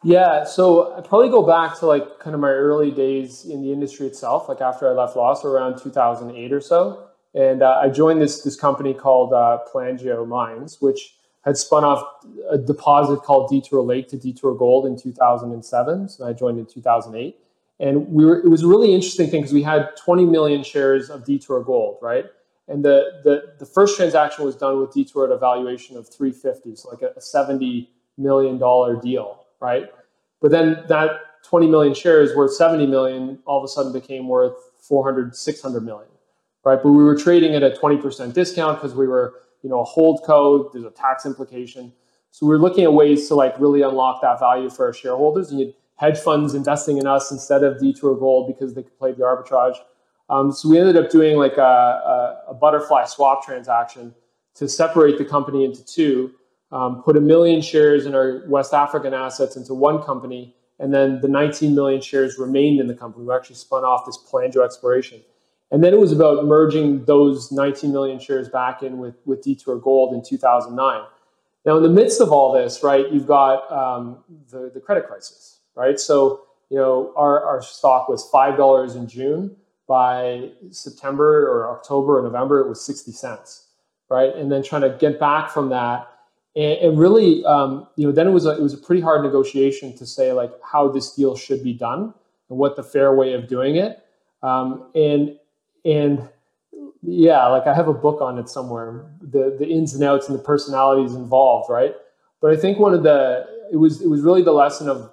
Yeah, so I probably go back to like kind of my early days in the industry itself, like after I left Lost around 2008 or so. And uh, I joined this this company called uh, Pelangio Mines, which had spun off a deposit called Detour Lake to Detour Gold in 2007. So I joined in 2008. And we were, it was a really interesting thing because we had 20 million shares of Detour Gold, right? And the, the, the first transaction was done with Detour at a valuation of 350, so like a, a $70 million deal, right? But then that 20 million shares worth 70 million all of a sudden became worth 400, 600 million, right? But we were trading at a 20% discount because we were you know, a hold code, there's a tax implication. So we're looking at ways to like really unlock that value for our shareholders. And you had hedge funds investing in us instead of Detour Gold because they could play the arbitrage. Um, so we ended up doing like a, a, a, butterfly swap transaction to separate the company into two, um, put a million shares in our West African assets into one company, and then the 19 million shares remained in the company. We actually spun off this Pelangio exploration. And then it was about merging those 19 million shares back in with, with Detour Gold in 2009. Now, in the midst of all this, right, you've got um, the, the credit crisis, right? So, you know, our, our stock was $5 in June. By September or October or November, it was 60 cents, right? And then trying to get back from that. And, and really, um, you know, then it was a, it was a pretty hard negotiation to say like how this deal should be done and what the fair way of doing it. Um, and and yeah, like I have a book on it somewhere, the the ins and outs and the personalities involved, right? But I think one of the it was it was really the lesson of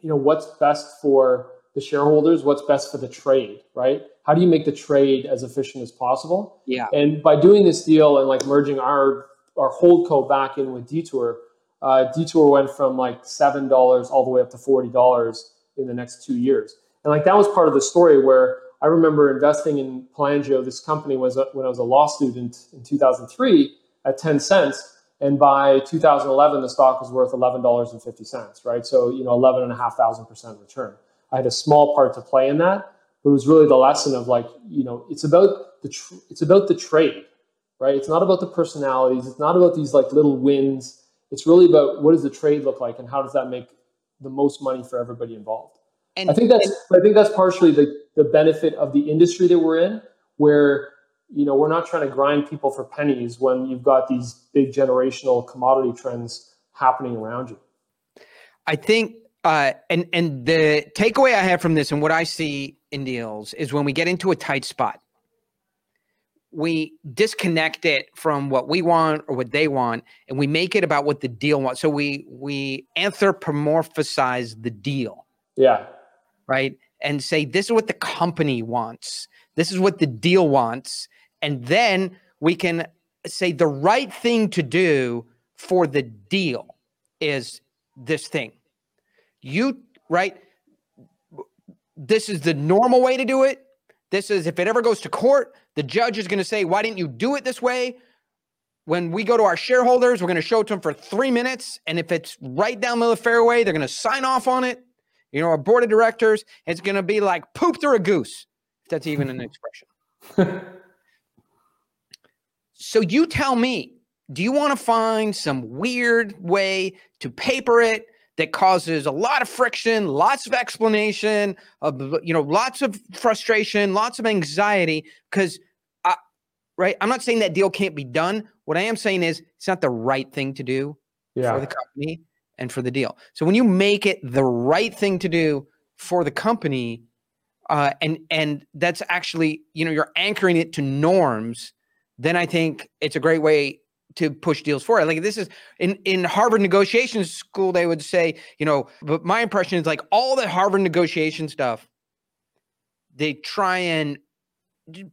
you know what's best for the shareholders, what's best for the trade, right? How do you make the trade as efficient as possible? Yeah. And by doing this deal and like merging our our hold co back in with Detour, uh, Detour went from like seven dollars all the way up to forty dollars in the next two years. And like that was part of the story where I remember investing in Pelangio. This company was a, when I was a law student in 2003 at 10 cents. And by 2011, the stock was worth $11.50, right? So, you know, 11.5,000% return. I had a small part to play in that, but it was really the lesson of like, you know, it's about the, tr- it's about the trade, right? It's not about the personalities. It's not about these like little wins. It's really about what does the trade look like and how does that make the most money for everybody involved. And I think that's I think that's partially the, the benefit of the industry that we're in, where you know we're not trying to grind people for pennies when you've got these big generational commodity trends happening around you. I think uh, and and the takeaway I have from this and what I see in deals is when we get into a tight spot, we disconnect it from what we want or what they want, and we make it about what the deal wants. So we we anthropomorphize the deal. Yeah right? And say, this is what the company wants. This is what the deal wants. And then we can say the right thing to do for the deal is this thing. You, right? This is the normal way to do it. This is if it ever goes to court, the judge is going to say, Why didn't you do it this way? When we go to our shareholders, we're going to show it to them for three minutes. And if it's right down the fairway, they're going to sign off on it you know, our board of directors, it's going to be like poop through a goose, if that's even an expression. so you tell me, do you want to find some weird way to paper it that causes a lot of friction, lots of explanation, of you know, lots of frustration, lots of anxiety? Because, right, I'm not saying that deal can't be done. What I am saying is it's not the right thing to do yeah. for the company and for the deal. So when you make it the right thing to do for the company, uh, and and that's actually you know you're anchoring it to norms, then I think it's a great way to push deals forward. Like this is in in Harvard negotiations school, they would say, you know, but my impression is like all the Harvard negotiation stuff, they try and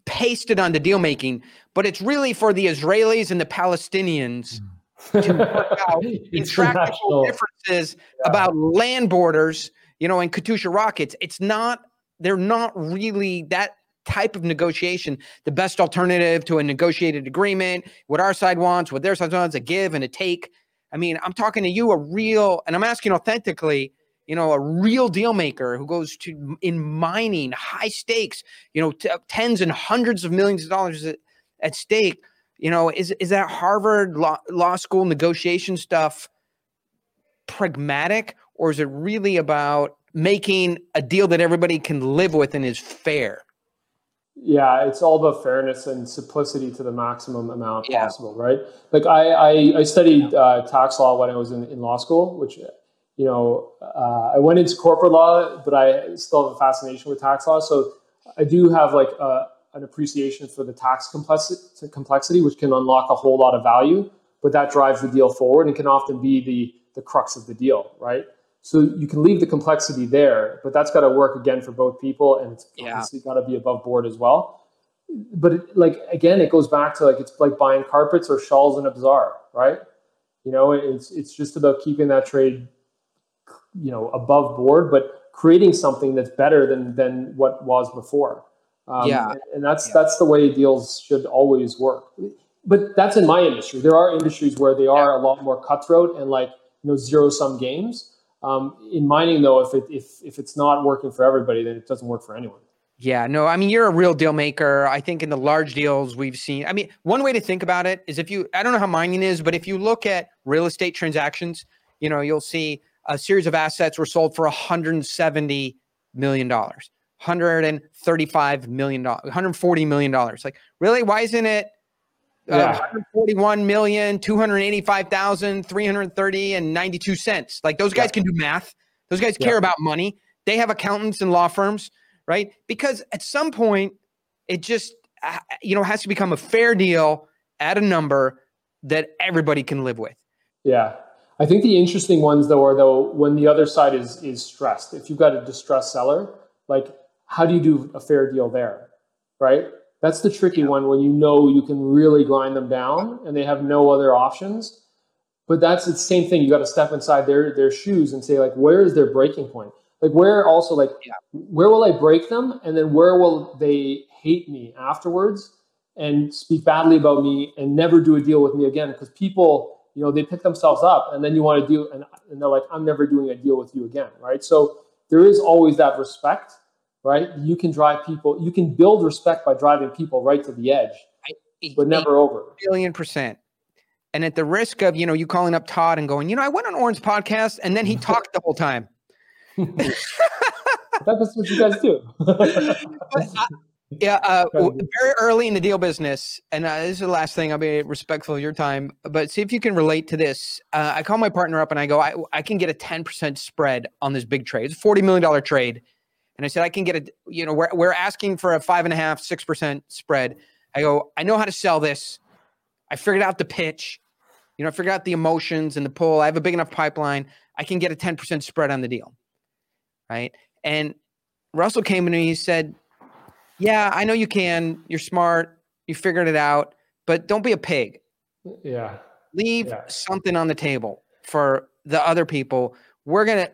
paste it onto deal making, but it's really for the Israelis and the Palestinians. Mm to work out intractable differences yeah. about land borders, you know, and Katyusha rockets. It's not, they're not really that type of negotiation the best alternative to a negotiated agreement, what our side wants, what their side wants, a give and a take. I mean, I'm talking to you, a real, and I'm asking authentically, you know, a real deal maker who goes to in mining, high stakes, you know, t- tens and hundreds of millions of dollars at, at stake you know, is is that Harvard law, law school negotiation stuff pragmatic, or is it really about making a deal that everybody can live with and is fair? Yeah, it's all about fairness and simplicity to the maximum amount yeah. possible, right? Like I, I, I studied uh, tax law when I was in, in law school, which you know uh, I went into corporate law, but I still have a fascination with tax law. So I do have like a, an appreciation for the tax complexity, complexity, which can unlock a whole lot of value, but that drives the deal forward and can often be the, the crux of the deal, right? So you can leave the complexity there, but that's got to work again for both people, and it's yeah. obviously got to be above board as well. But it, like again, it goes back to like it's like buying carpets or shawls in a bazaar, right? You know, it's it's just about keeping that trade, you know, above board, but creating something that's better than than what was before. Um, yeah, and that's yeah. that's the way deals should always work. But that's in my industry. There are industries where they are yeah. a lot more cutthroat and like you know zero sum games. Um, in mining, though, if it if if it's not working for everybody, then it doesn't work for anyone. Yeah, no, I mean you're a real deal maker. I think in the large deals we've seen. I mean, one way to think about it is if you I don't know how mining is, but if you look at real estate transactions, you know, you'll see a series of assets were sold for 170 million dollars. 135 million dollars, 140 million dollars. Like, really? Why isn't it uh, Yeah. 141 million, 285,000, 330 and 92 cents? Like those guys Yeah. can do math. Those guys Yeah. care about money. They have accountants and law firms, right? Because at some point, it just uh, you know has to become a fair deal at a number that everybody can live with. Yeah. I think the interesting ones though are though when the other side is is stressed. If you've got a distressed seller, like how do you do a fair deal there? Right? That's the tricky one when you know you can really grind them down and they have no other options. But that's the same thing. You got to step inside their their shoes and say like where is their breaking point? Like where also like Yeah. where will I break them and then where will they hate me afterwards and speak badly about me and never do a deal with me again because people you know they pick themselves up and then you want to do and, and they're like i'm never doing a deal with you again right so there is always that respect right you can drive people you can build respect by driving people right to the edge but never over billion percent. And at the risk of you know you calling up Todd and going, you know, I went on Oren's podcast and then he talked the whole time. that's what you guys do I- yeah, uh, very early in the deal business, and uh, this is the last thing. I'll be respectful of your time, but see if you can relate to this. Uh, I call my partner up and I go, I, I can get a ten percent spread on this big trade. It's a forty million dollar trade, and I said I can get a. You know, we're we're asking for a five and a half, six percent spread. I go, I know how to sell this. I figured out the pitch. You know, I figured out the emotions and the pull. I have a big enough pipeline. I can get a ten percent spread on the deal, right? And Russell came to me. He said, yeah, I know you can. You're smart. You figured it out, but don't be a pig. yeah Leave Yeah. something on the table for the other people. We're going to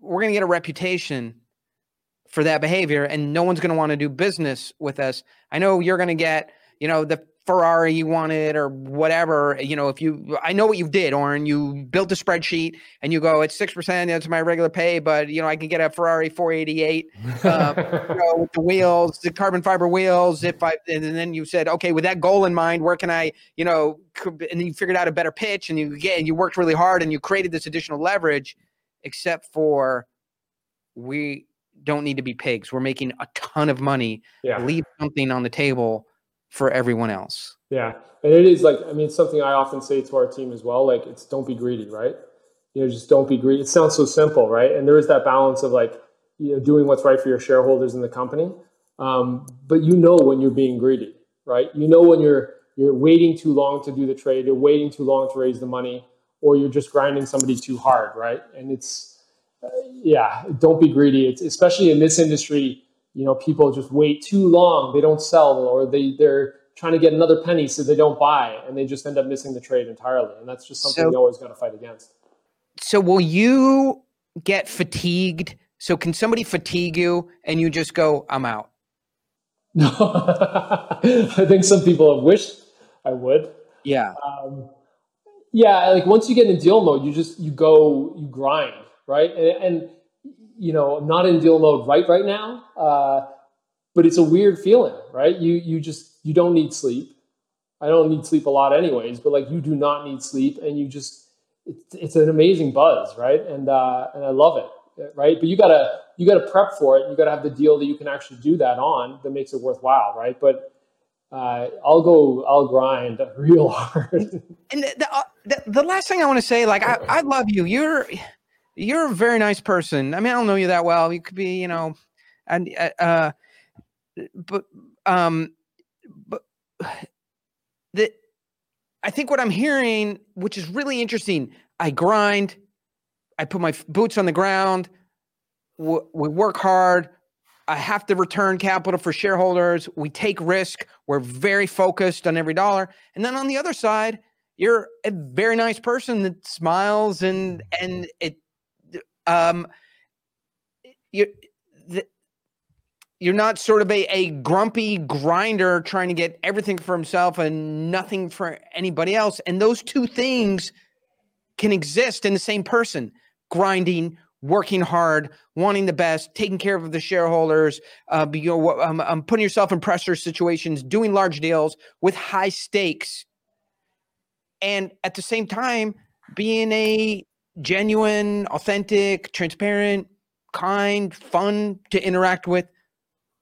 we're going to get a reputation for that behavior and no one's going to want to do business with us. I know you're going to get, you know, the Ferrari you wanted or whatever, you know, if you I know what you did, Oren, you built a spreadsheet and you go it's 6%, that's my regular pay, but you know, I can get a Ferrari 488 uh, you know, with the wheels, the carbon fiber wheels. If I and then you said, okay, with that goal in mind, where can I, you know, and you figured out a better pitch, and you get and you worked really hard, and you created this additional leverage. Except for, we don't need to be pigs. We're making a ton of money. yeah Leave something on the table for everyone else. Yeah, and it is like I mean, something I often say to our team as well. Like, it's don't be greedy, right? You know, just don't be greedy. It sounds so simple, right? And there is that balance of like, you know, doing what's right for your shareholders in the company, um, but you know when you're being greedy, right? You know when you're you're waiting too long to do the trade, you're waiting too long to raise the money, or you're just grinding somebody too hard, right? And it's yeah, don't be greedy. It's especially in this industry you know people just wait too long they don't sell or they they're trying to get another penny so they don't buy and they just end up missing the trade entirely and that's just something So- you always got to fight against So will you get fatigued? So can somebody fatigue you and you just go, I'm out? no i think some people have wished i would Yeah. um, yeah like once you get in deal mode you just you go you grind right and, and you know i'm not in deal mode right right now uh, but it's a weird feeling right you you just you don't need sleep i don't need sleep a lot anyways but like you do not need sleep and you just it's, it's an amazing buzz right and uh, and i love it right but you gotta you gotta prep for it you gotta have the deal that you can actually do that on that makes it worthwhile right but uh, I'll go. I'll grind real hard. and the, the, the, the last thing I want to say, like, I, I love you. You're, you're a very nice person. I mean, I don't know you that well. You could be, you know, and, uh, uh but, um, but the, I think what I'm hearing, which is really interesting, I grind, I put my boots on the ground, w- we work hard. I have to return capital for shareholders. We take risk. We're very focused on every dollar. And then on the other side, you're a very nice person that smiles and and it um you the, you're not sort of a, a grumpy grinder trying to get everything for himself and nothing for anybody else. And those two things can exist in the same person. Grinding working hard wanting the best taking care of the shareholders uh, you know, um, um, putting yourself in pressure situations doing large deals with high stakes. And at the same time being a genuine authentic transparent kind fun to interact with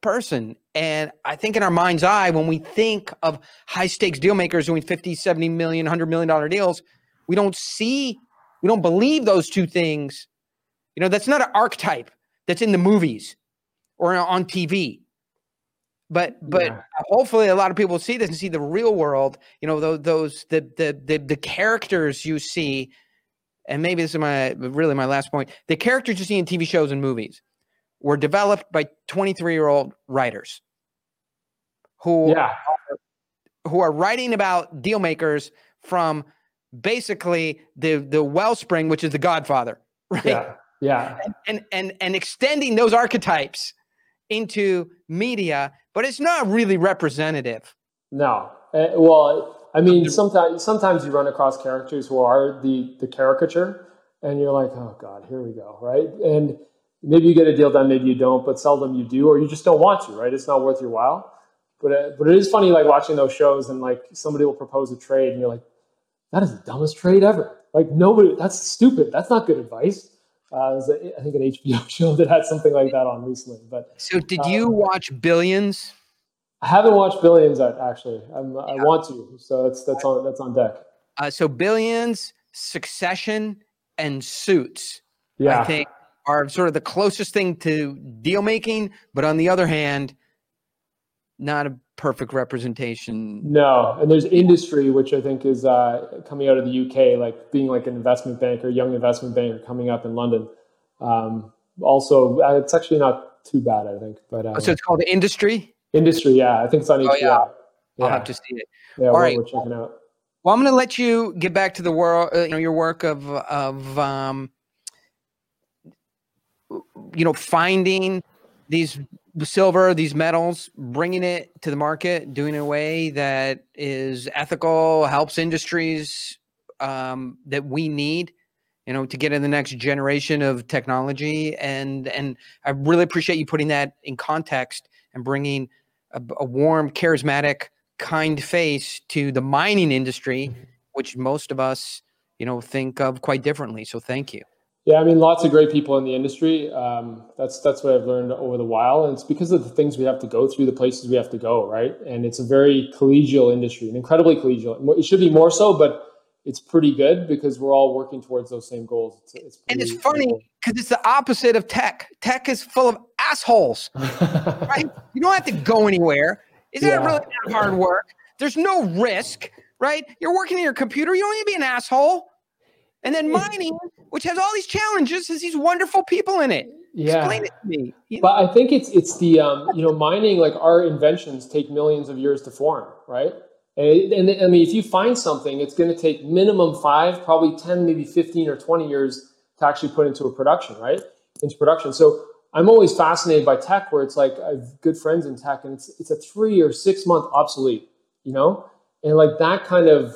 person. And I think in our mind's eye, when we think of high stakes deal makers doing 50, 70 million, 100 million dollar deals, we don't see, we don't believe those two things. You know, that's not an archetype that's in the movies or on TV. But but yeah. hopefully a lot of people see this and see the real world. You know those, those the, the the the characters you see, and maybe this is my really my last point. The characters you see in TV shows and movies were developed by 23 year old writers who yeah. are, who are writing about deal makers from basically the the wellspring, which is the Godfather, right? Yeah. Yeah. And, and and and extending those archetypes into media, but it's not really representative. No. Uh, well, I mean, sometimes sometimes you run across characters who are the the caricature, and you're like, oh god, here we go, right? And maybe you get a deal done, maybe you don't, but seldom you do, or you just don't want to, right? It's not worth your while. But uh, but it is funny, like watching those shows, and like somebody will propose a trade, and you're like, that is the dumbest trade ever. Like nobody, that's stupid. That's not good advice. Uh, a, I think an HBO show that had something like that on recently. But so, did you um, watch Billions? I haven't watched Billions actually. Yeah. I want to, so that's that's on that's on deck. Uh, so Billions, Succession, and Suits. Yeah. I think are sort of the closest thing to deal making, but on the other hand, not a perfect representation. No, and there's industry, which I think is uh, coming out of the UK, like being like an investment banker, young investment banker coming up in London. Um, also, uh, it's actually not too bad, I think. But um, so it's called the industry. Industry, yeah, I think it's on HBO. Oh, yeah. yeah. I'll have to see it. Yeah, All right. we're checking out. Well, I'm going to let you get back to the world, uh, you know, your work of of um, you know finding these silver, these metals, bringing it to the market, doing it in a way that is ethical, helps industries um, that we need, you know, to get in the next generation of technology. And and I really appreciate you putting that in context and bringing a, a warm, charismatic, kind face to the mining industry, mm-hmm. which most of us, you know, think of quite differently. So thank you. Yeah, I mean, lots of great people in the industry. Um, that's that's what I've learned over the while, and it's because of the things we have to go through, the places we have to go, right? And it's a very collegial industry, an incredibly collegial. It should be more so, but it's pretty good because we're all working towards those same goals. It's, it's and it's funny because it's the opposite of tech. Tech is full of assholes, right? You don't have to go anywhere. Isn't yeah. it really that hard work? There's no risk, right? You're working in your computer. You don't need to be an asshole. And then mining, which has all these challenges, has these wonderful people in it. Yeah. Explain it to me. You but I think it's it's the um, you know mining like our inventions take millions of years to form, right? And, and I mean, if you find something, it's going to take minimum five, probably ten, maybe fifteen or twenty years to actually put into a production, right? Into production. So I'm always fascinated by tech, where it's like I have good friends in tech, and it's it's a three or six month obsolete, you know, and like that kind of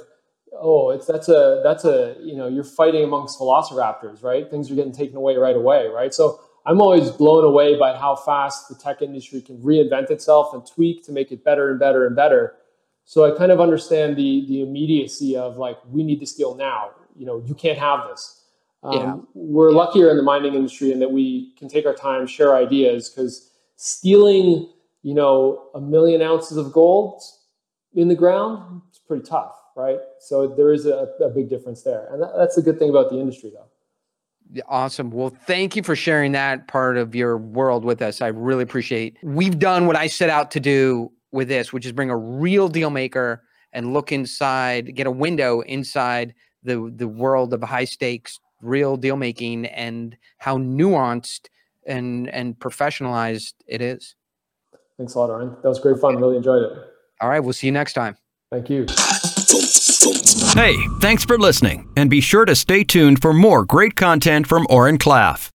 oh, it's that's a that's a you know you're fighting amongst velociraptors, right? Things are getting taken away right away, right? So I'm always blown away by how fast the tech industry can reinvent itself and tweak to make it better and better and better. So I kind of understand the the immediacy of like we need this deal now. You know, you can't have this. Um, yeah. We're yeah. luckier in the mining industry in that we can take our time, share ideas, because stealing, you know, a million ounces of gold in the ground, it's pretty tough right? So there is a, a big difference there. And that, that's the good thing about the industry, though. Awesome. Well, thank you for sharing that part of your world with us. I really appreciate. We've done what I set out to do with this, which is bring a real deal maker and look inside, get a window inside the the world of high stakes real deal making and how nuanced and and professionalized it is. Thanks a lot, Oren. That was great fun. Really enjoyed it. All right, we'll see you next time. Thank you. Hey, thanks for listening, and be sure to stay tuned for more great content from Oren Klaff.